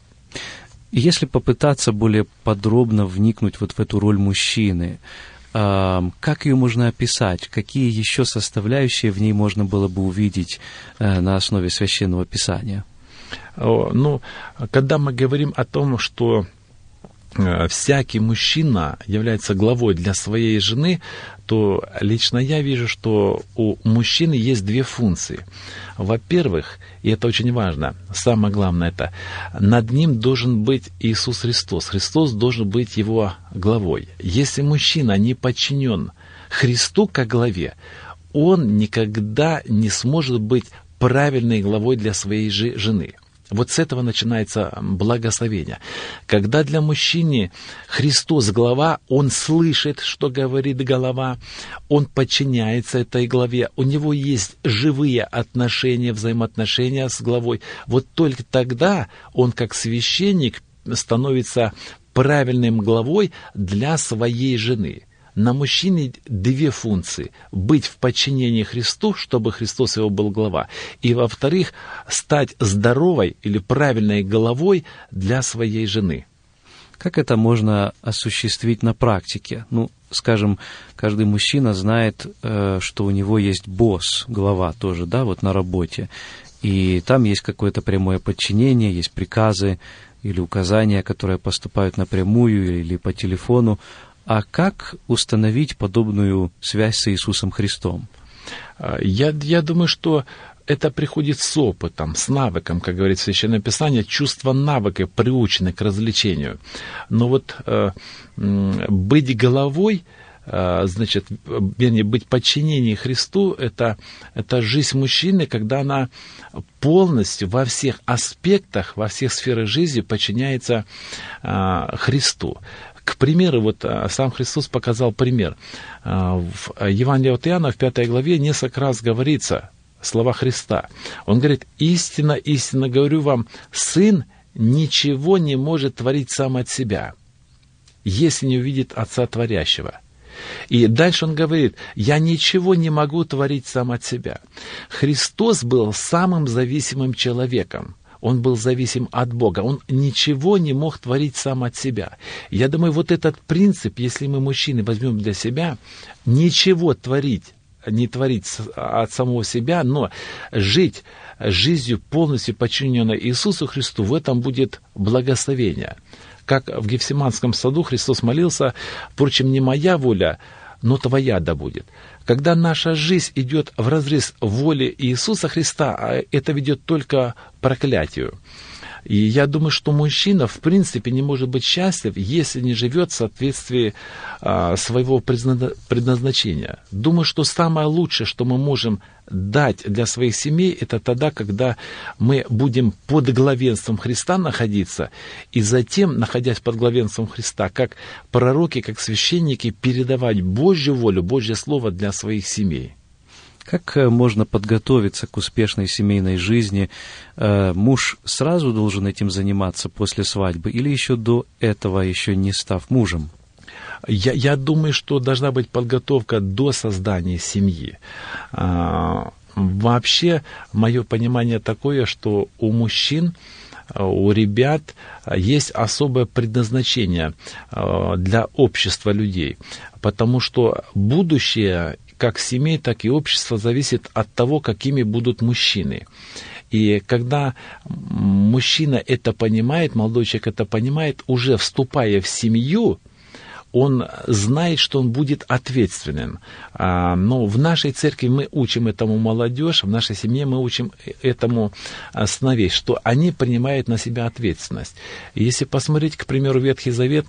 Если попытаться более подробно вникнуть вот в эту роль мужчины, как ее можно описать? Какие еще составляющие в ней можно было бы увидеть э, на основе священного писания? Ну, когда мы говорим о том, что всякий мужчина является главой для своей жены, то лично я вижу, что у мужчины есть две функции. Во-первых, и это очень важно, самое главное это, над ним должен быть Иисус Христос. Христос должен быть его главой. Если мужчина не подчинен Христу как главе, он никогда не сможет быть правильной главой для своей жены. Вот с этого начинается благословение. Когда для мужчины Христос глава, он слышит, что говорит голова, он подчиняется этой главе, у него есть живые отношения, взаимоотношения с главой. Вот только тогда он как священник становится правильным главой для своей жены – на мужчине две функции. Быть в подчинении Христу, чтобы Христос его был глава. И, во-вторых, стать здоровой или правильной головой для своей жены. Как это можно осуществить на практике? Ну, скажем, каждый мужчина знает, э, что у него есть босс, глава тоже, да, вот на работе. И там есть какое-то прямое подчинение, есть приказы или указания, которые поступают напрямую или по телефону. А как установить подобную связь с Иисусом Христом? А, я, я думаю, что это приходит с опытом, с навыком, как говорит Священное Писание, чувство навыка, приучены к развлечению. Но вот э, быть головой, э, значит, вернее, быть подчинением Христу, это, это жизнь мужчины, когда она полностью во всех аспектах, во всех сферах жизни подчиняется э, Христу. К примеру, вот а, сам Христос показал пример. А, в Евангелии от Иоанна в пятой главе несколько раз говорится слова Христа. Он говорит, истинно, истинно говорю вам, Сын ничего не может творить сам от себя, если не увидит Отца Творящего. И дальше он говорит, я ничего не могу творить сам от себя. Христос был самым зависимым человеком он был зависим от Бога, он ничего не мог творить сам от себя. Я думаю, вот этот принцип, если мы, мужчины, возьмем для себя, ничего творить, не творить от самого себя, но жить жизнью полностью подчиненной Иисусу Христу, в этом будет благословение. Как в Гефсиманском саду Христос молился, впрочем, не моя воля, но твоя да будет. Когда наша жизнь идет в разрез воли Иисуса Христа, а это ведет только к проклятию. И я думаю, что мужчина в принципе не может быть счастлив, если не живет в соответствии а, своего предназначения. Думаю, что самое лучшее, что мы можем дать для своих семей, это тогда, когда мы будем под главенством Христа находиться, и затем, находясь под главенством Христа, как пророки, как священники, передавать Божью волю, Божье Слово для своих семей. Как э, можно подготовиться к успешной семейной жизни? Э, муж сразу должен этим заниматься после свадьбы или еще до этого, еще не став мужем? Я, я думаю, что должна быть подготовка до создания семьи. А, вообще, мое понимание такое, что у мужчин у ребят есть особое предназначение а, для общества людей, потому что будущее как семей, так и общества зависит от того, какими будут мужчины. И когда мужчина это понимает, молодой человек это понимает, уже вступая в семью, он знает, что он будет ответственен. А, но в нашей церкви мы учим этому молодежь, в нашей семье мы учим этому сыновей, что они принимают на себя ответственность. Если посмотреть, к примеру, Ветхий Завет,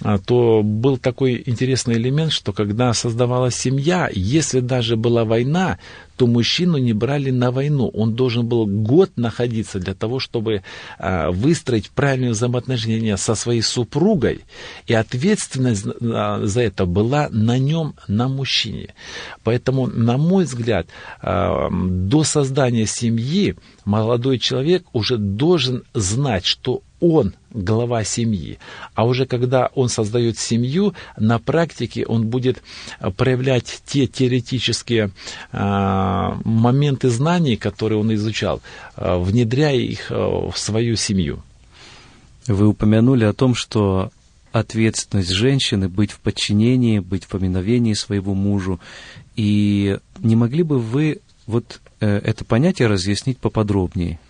а, то был такой интересный элемент, что когда создавалась семья, если даже была война, то мужчину не брали на войну. Он должен был год находиться для того, чтобы а, выстроить правильные взаимоотношения со своей супругой. И ответственность а, за это была на нем, на мужчине. Поэтому, на мой взгляд, до создания семьи молодой человек уже должен знать, что он глава семьи. А уже когда он создает семью, на практике он будет проявлять те теоретические э, моменты знаний, которые он изучал, э, внедряя их э, в свою семью. Вы упомянули о том, что ответственность женщины быть в подчинении, быть в поминовении своего мужу. И не могли бы вы вот э, это понятие разъяснить поподробнее?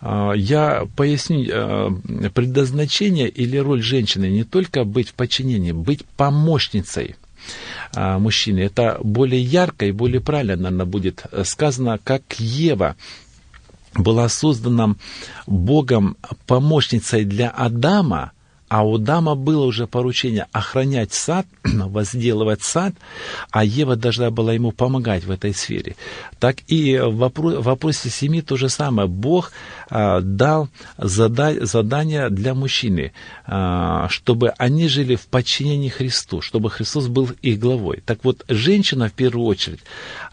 А, я поясню а, предназначение или роль женщины не только быть в подчинении, быть помощницей а, мужчины. Это более ярко и более правильно, наверное, будет сказано, как Ева была создана Богом помощницей для Адама, а у Дама было уже поручение охранять сад, возделывать сад, а Ева должна была ему помогать в этой сфере. Так и в вопросе семьи то же самое. Бог а, дал зада, задание для мужчины, а, чтобы они жили в подчинении Христу, чтобы Христос был их главой. Так вот, женщина в первую очередь,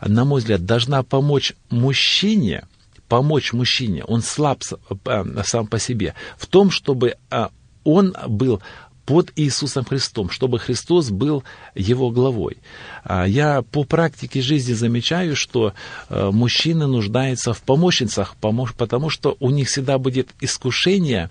на мой взгляд, должна помочь мужчине, помочь мужчине, он слаб э, сам по себе, в том, чтобы а, он был под Иисусом Христом, чтобы Христос был его главой. А я по практике жизни замечаю, что э, мужчины нуждаются в помощницах, потому что у них всегда будет искушение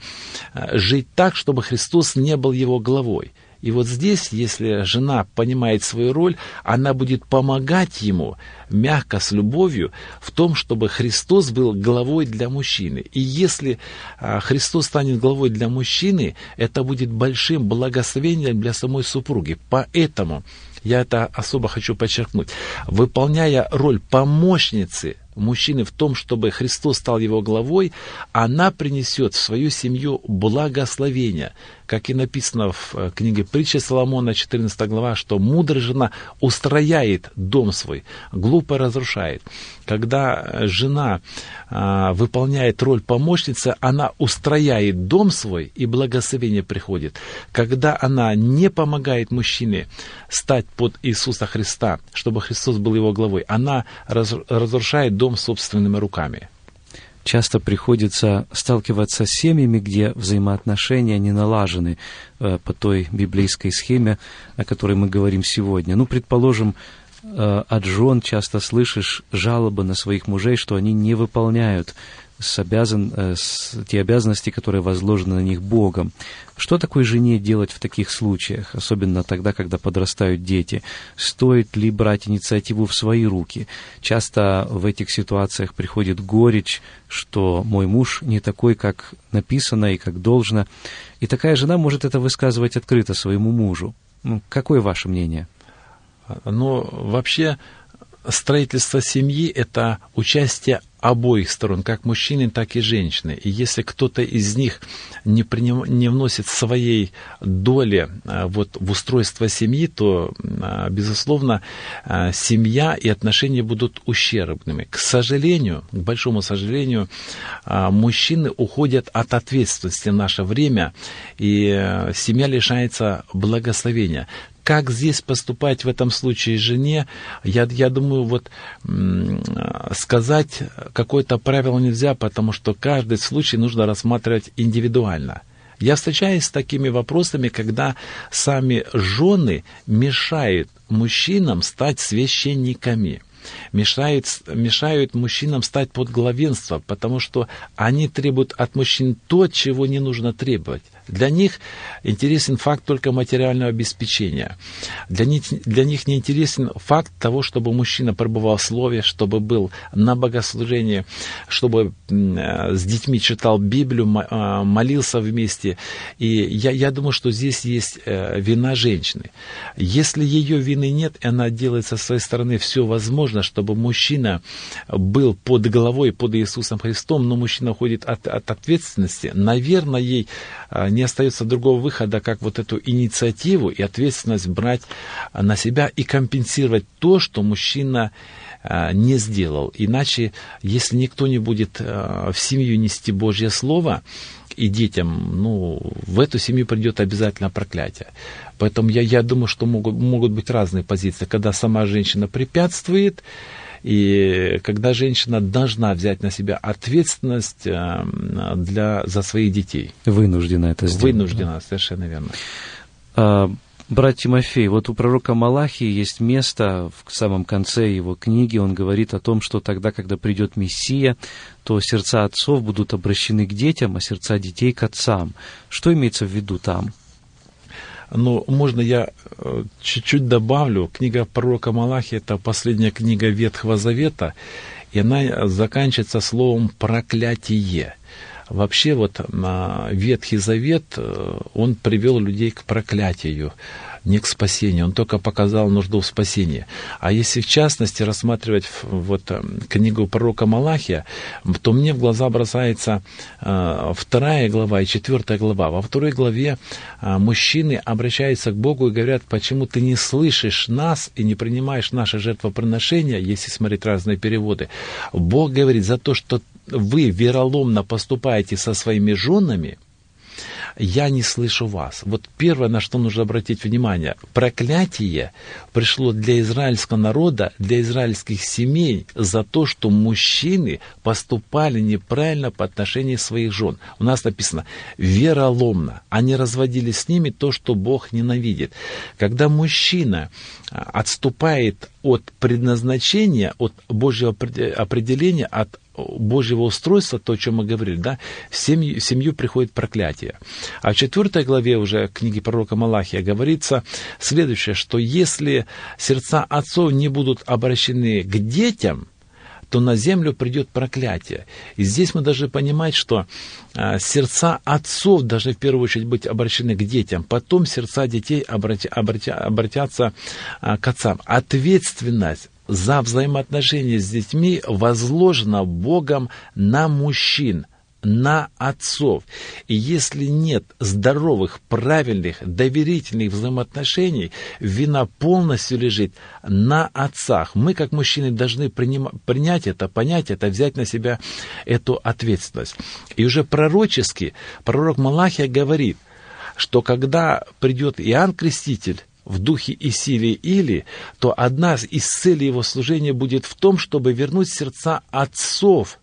э, жить так, чтобы Христос не был его главой. И вот здесь, если жена понимает свою роль, она будет помогать ему мягко, с любовью, в том, чтобы Христос был главой для мужчины. И если а, Христос станет главой для мужчины, это будет большим благословением для самой супруги. Поэтому я это особо хочу подчеркнуть. Выполняя роль помощницы мужчины в том, чтобы Христос стал его главой, она принесет в свою семью благословение. Как и написано в э, книге притчи Соломона, 14 глава, что мудрая жена устрояет дом свой, глупо разрушает. Когда э, жена а, выполняет роль помощницы, она устрояет дом свой, и благословение приходит. Когда она не помогает мужчине стать под Иисуса Христа, чтобы Христос был его главой, она разрушает дом собственными руками часто приходится сталкиваться с семьями, где взаимоотношения не налажены э, по той библейской схеме, о которой мы говорим сегодня. Ну, предположим, э, от жен часто слышишь жалобы на своих мужей, что они не выполняют с обязан, э, с, те обязанности, которые возложены на них Богом. Что такой жене делать в таких случаях, особенно тогда, когда подрастают дети? Стоит ли брать инициативу в свои руки? Часто в этих ситуациях приходит горечь, что мой муж не такой, как написано и как должно. И такая жена может это высказывать открыто своему мужу. Ну, какое ваше мнение? Ну, вообще, строительство семьи – это участие обоих сторон, как мужчины, так и женщины. И если кто-то из них не, приним, не вносит своей доли а, вот, в устройство семьи, то, а, безусловно, а, семья и отношения будут ущербными. К сожалению, к большому сожалению, мужчины уходят от ответственности в наше время, и семья лишается благословения как здесь поступать в этом случае жене, я, я думаю, вот сказать какое-то правило нельзя, потому что каждый случай нужно рассматривать индивидуально. Я встречаюсь с такими вопросами, когда сами жены мешают мужчинам стать священниками мешают, мешают мужчинам стать под главенство, потому что они требуют от мужчин то, чего не нужно требовать. Для них интересен факт только материального обеспечения. Для них, для них не интересен факт того, чтобы мужчина пребывал в слове, чтобы был на богослужении, чтобы с детьми читал Библию, а, молился вместе. И я, я думаю, что здесь есть э, вина женщины. Если ее вины нет, она делает со своей стороны все возможное, чтобы мужчина был под головой, под Иисусом Христом, но мужчина уходит от, от ответственности, наверное, ей не остается другого выхода, как вот эту инициативу и ответственность брать на себя и компенсировать то, что мужчина а, не сделал. Иначе, если никто не будет а, в семью нести Божье Слово, и детям, ну, в эту семью придет обязательно проклятие. Поэтому я, я думаю, что могут, могут быть разные позиции. Когда сама женщина препятствует, и когда женщина должна взять на себя ответственность э, для, за своих детей. Вынуждена это сделать. Вынуждена, да? совершенно верно. А, брат Тимофей, вот у пророка Малахии есть место в самом конце его книги, он говорит о том, что тогда, когда придет Мессия, то сердца отцов будут обращены к детям, а сердца детей к отцам. Что имеется в виду там? Но можно я э, чуть-чуть добавлю. Книга пророка Малахи – это последняя книга Ветхого Завета, и она заканчивается словом «проклятие». Вообще вот на Ветхий Завет, э, он привел людей к проклятию не к спасению. Он только показал нужду в спасении. А если в частности рассматривать вот э, книгу пророка Малахия, то мне в глаза бросается э, вторая глава и четвертая глава. Во второй главе э, мужчины обращаются к Богу и говорят, почему ты не слышишь нас и не принимаешь наше жертвоприношение, если смотреть разные переводы. Бог говорит, за то, что вы вероломно поступаете со своими женами, я не слышу вас. Вот первое, на что нужно обратить внимание, проклятие пришло для израильского народа, для израильских семей за то, что мужчины поступали неправильно по отношению своих жен. У нас написано вероломно. Они разводили с ними то, что Бог ненавидит. Когда мужчина а, отступает от предназначения, от Божьего определения, от Божьего устройства, то, о чем мы говорили, да, в семью, в семью приходит проклятие. А в четвертой главе уже книги пророка Малахия говорится следующее, что если сердца отцов не будут обращены к детям, то на землю придет проклятие. И здесь мы должны понимать, что а, сердца отцов должны в первую очередь быть обращены к детям, потом сердца детей обратя, обратя, обратятся а, к отцам. Ответственность за взаимоотношения с детьми возложено Богом на мужчин, на отцов. И если нет здоровых, правильных, доверительных взаимоотношений, вина полностью лежит на отцах. Мы, как мужчины, должны принять это, понять это, взять на себя эту ответственность. И уже пророчески пророк Малахия говорит, что когда придет Иоанн Креститель, в духе и силе или, то одна из целей его служения будет в том, чтобы вернуть сердца отцов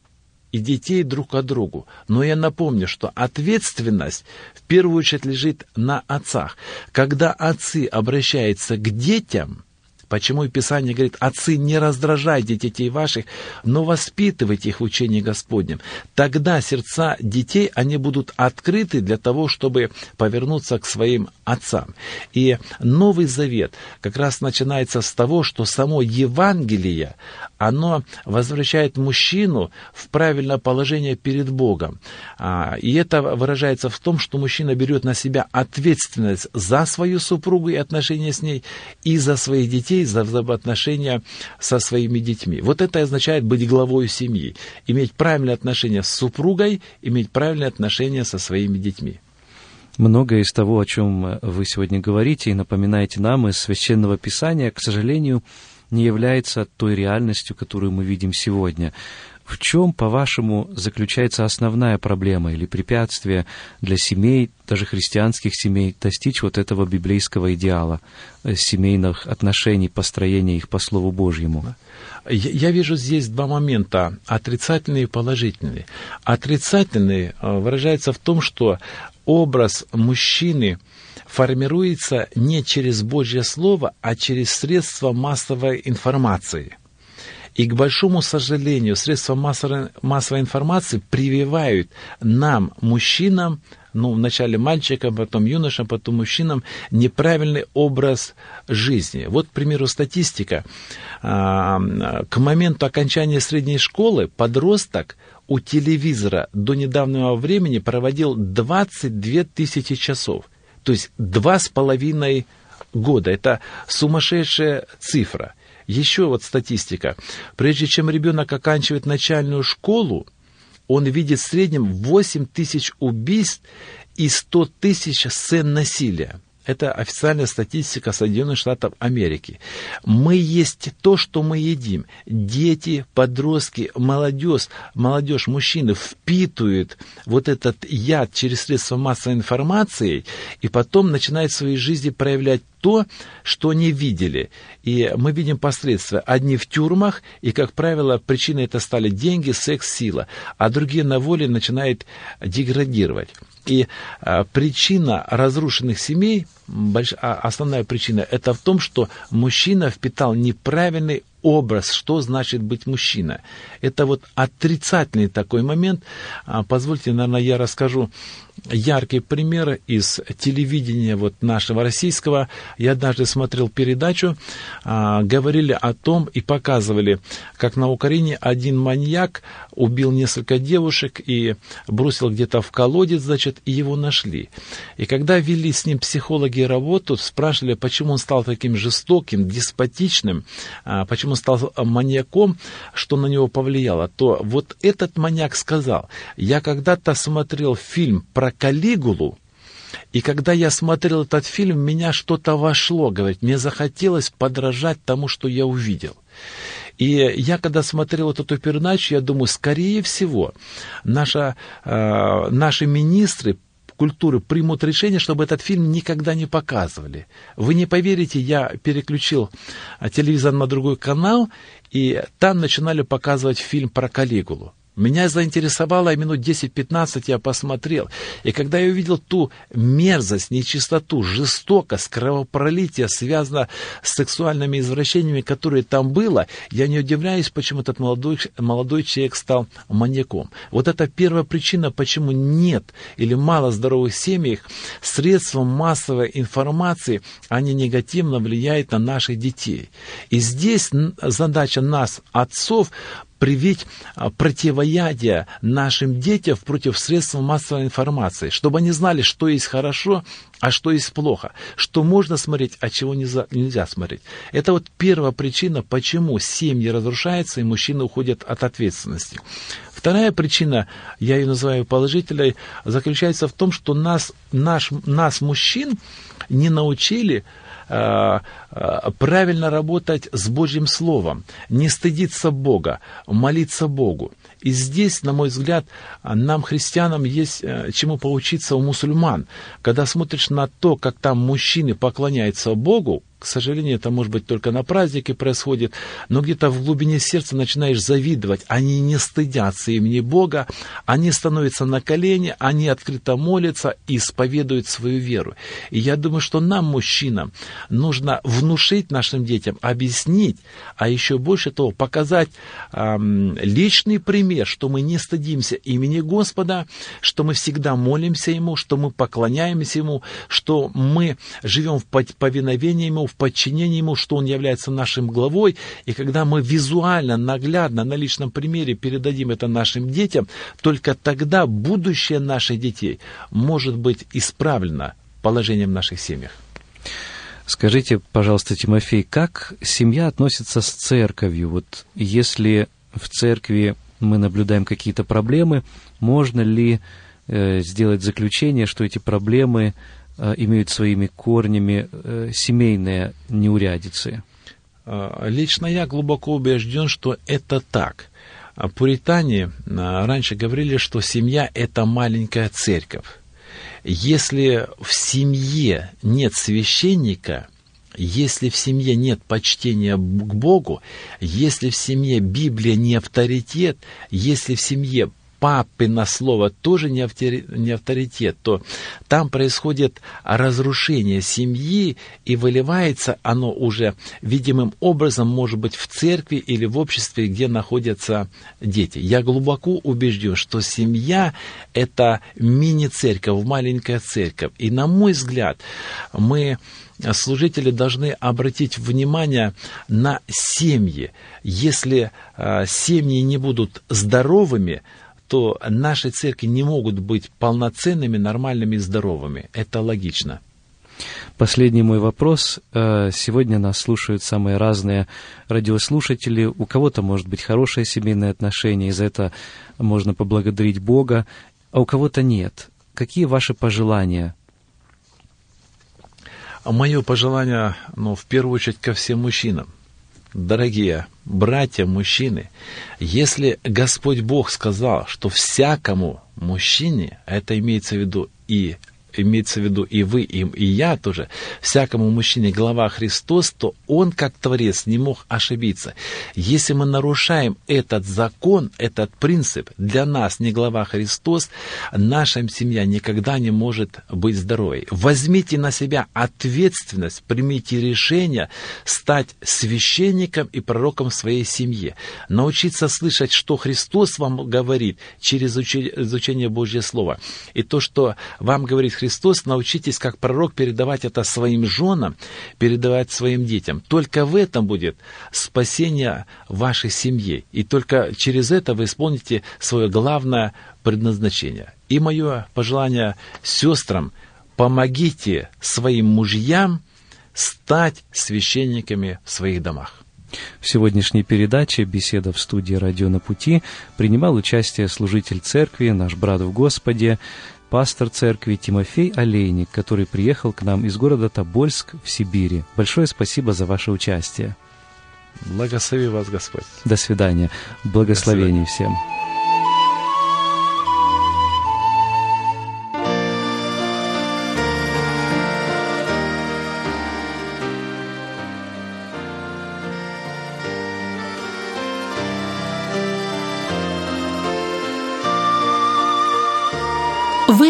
и детей друг к другу. Но я напомню, что ответственность в первую очередь лежит на отцах. Когда отцы обращаются к детям – Почему Писание говорит, отцы, не раздражайте детей ваших, но воспитывайте их в учении Господнем. Тогда сердца детей, они будут открыты для того, чтобы повернуться к своим отцам. И Новый Завет как раз начинается с того, что само Евангелие, оно возвращает мужчину в правильное положение перед Богом. А, и это выражается в том, что мужчина берет на себя ответственность за свою супругу и отношения с ней, и за своих детей, за взаимоотношения со своими детьми. Вот это означает быть главой семьи, иметь правильные отношения с супругой, иметь правильные отношения со своими детьми. Многое из того, о чем вы сегодня говорите и напоминаете нам из Священного Писания, к сожалению, не является той реальностью, которую мы видим сегодня. В чем, по-вашему, заключается основная проблема или препятствие для семей, даже христианских семей, достичь вот этого библейского идеала э, семейных отношений, построения их по Слову Божьему? Я вижу здесь два момента, отрицательный и положительный. Отрицательный э, выражается в том, что образ мужчины формируется не через Божье Слово, а через средства массовой информации – и, к большому сожалению, средства массовой, информации прививают нам, мужчинам, ну, вначале мальчикам, потом юношам, потом мужчинам, неправильный образ жизни. Вот, к примеру, статистика. А, к моменту окончания средней школы подросток у телевизора до недавнего времени проводил 22 тысячи часов. То есть два с половиной года. Это сумасшедшая цифра. Еще вот статистика. Прежде чем ребенок оканчивает начальную школу, он видит в среднем 8 тысяч убийств и 100 тысяч сцен насилия. Это официальная статистика Соединенных Штатов Америки. Мы есть то, что мы едим. Дети, подростки, молодежь, молодежь, мужчины впитывают вот этот яд через средства массовой информации и потом начинают в своей жизни проявлять то, что не видели. И мы видим последствия. Одни в тюрьмах, и, как правило, причиной это стали деньги, секс, сила, а другие на воле начинают деградировать. И а, причина разрушенных семей, больш, а, основная причина, это в том, что мужчина впитал неправильный образ, что значит быть мужчина. Это вот отрицательный такой момент. А, позвольте, наверное, я расскажу яркий пример из телевидения вот нашего российского. Я однажды смотрел передачу, а, говорили о том и показывали, как на Украине один маньяк убил несколько девушек и бросил где-то в колодец, значит, и его нашли. И когда вели с ним психологи работу, спрашивали, почему он стал таким жестоким, деспотичным, а, почему он стал маньяком, что на него повлияло, то вот этот маньяк сказал, я когда-то смотрел фильм про Калигулу, и когда я смотрел этот фильм, меня что-то вошло, говорит, мне захотелось подражать тому, что я увидел. И я, когда смотрел вот эту передачу, я думаю, скорее всего, наша, э, наши министры культуры примут решение, чтобы этот фильм никогда не показывали. Вы не поверите, я переключил телевизор на другой канал, и там начинали показывать фильм про Калигулу. Меня заинтересовало, и минут 10-15 я посмотрел. И когда я увидел ту мерзость, нечистоту, жестокость, кровопролитие, связано с сексуальными извращениями, которые там было, я не удивляюсь, почему этот молодой, молодой человек стал маньяком. Вот это первая причина, почему нет или мало здоровых семей, средства массовой информации, они негативно влияют на наших детей. И здесь задача нас, отцов, привить а, противоядие нашим детям против средств массовой информации, чтобы они знали, что есть хорошо, а что есть плохо, что можно смотреть, а чего нельзя смотреть. Это вот первая причина, почему семьи разрушаются и мужчины уходят от ответственности. Вторая причина, я ее называю положительной, заключается в том, что нас, наш, нас мужчин, не научили правильно работать с Божьим Словом, не стыдиться Бога, молиться Богу. И здесь, на мой взгляд, нам, христианам, есть э, чему поучиться у мусульман. Когда смотришь на то, как там мужчины поклоняются Богу, к сожалению, это может быть только на празднике происходит, но где-то в глубине сердца начинаешь завидовать. Они не стыдятся имени Бога, они становятся на колени, они открыто молятся и исповедуют свою веру. И я думаю, что нам, мужчинам, нужно внушить нашим детям, объяснить, а еще больше того, показать эм, личный пример, что мы не стыдимся имени Господа, что мы всегда молимся Ему, что мы поклоняемся Ему, что мы живем в повиновении Ему, в подчинении ему, что он является нашим главой, и когда мы визуально, наглядно, на личном примере передадим это нашим детям, только тогда будущее наших детей может быть исправлено положением в наших семьях. Скажите, пожалуйста, Тимофей, как семья относится с церковью? Вот если в церкви мы наблюдаем какие-то проблемы, можно ли э, сделать заключение, что эти проблемы имеют своими корнями э, семейные неурядицы? Э, лично я глубоко убежден, что это так. Пуритане раньше говорили, что семья – это маленькая церковь. Если в семье нет священника, если в семье нет почтения к Богу, если в семье Библия не авторитет, если в семье папы на слово тоже не авторитет, то там происходит разрушение семьи, и выливается оно уже видимым образом, может быть, в церкви или в обществе, где находятся дети. Я глубоко убежден, что семья – это мини-церковь, маленькая церковь. И, на мой взгляд, мы служители должны обратить внимание на семьи. Если э, семьи не будут здоровыми, то наши церкви не могут быть полноценными, нормальными и здоровыми. Это логично. Последний мой вопрос. Э, сегодня нас слушают самые разные радиослушатели. У кого-то может быть хорошее семейное отношение, и за это можно поблагодарить Бога, а у кого-то нет. Какие ваши пожелания Мое пожелание, ну, в первую очередь, ко всем мужчинам. Дорогие братья, мужчины, если Господь Бог сказал, что всякому мужчине, это имеется в виду и имеется в виду и вы, и, и я тоже, всякому мужчине глава Христос, то он, как Творец, не мог ошибиться. Если мы нарушаем этот закон, этот принцип, для нас не глава Христос, наша семья никогда не может быть здоровой. Возьмите на себя ответственность, примите решение стать священником и пророком в своей семье. Научиться слышать, что Христос вам говорит через изучение Божьего Слова. И то, что вам говорит Христос, научитесь как пророк передавать это своим женам, передавать своим детям. Только в этом будет спасение вашей семьи. И только через это вы исполните свое главное предназначение. И мое пожелание сестрам, помогите своим мужьям стать священниками в своих домах. В сегодняшней передаче «Беседа в студии «Радио на пути» принимал участие служитель церкви, наш брат в Господе, пастор церкви Тимофей Олейник, который приехал к нам из города Тобольск в Сибири. Большое спасибо за ваше участие. Благослови вас Господь. До свидания. Благословений До свидания. всем.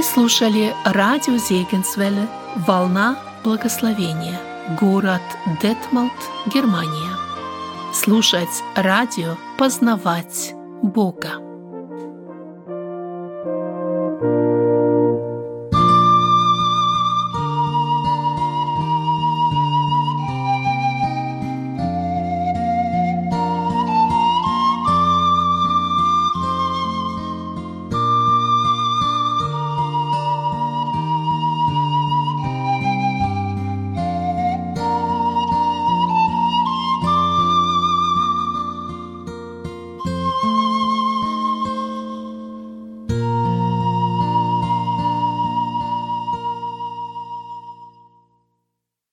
Слушали радио Зегенсвелле «Волна благословения», город Детмалт, Германия. Слушать радио, познавать Бога.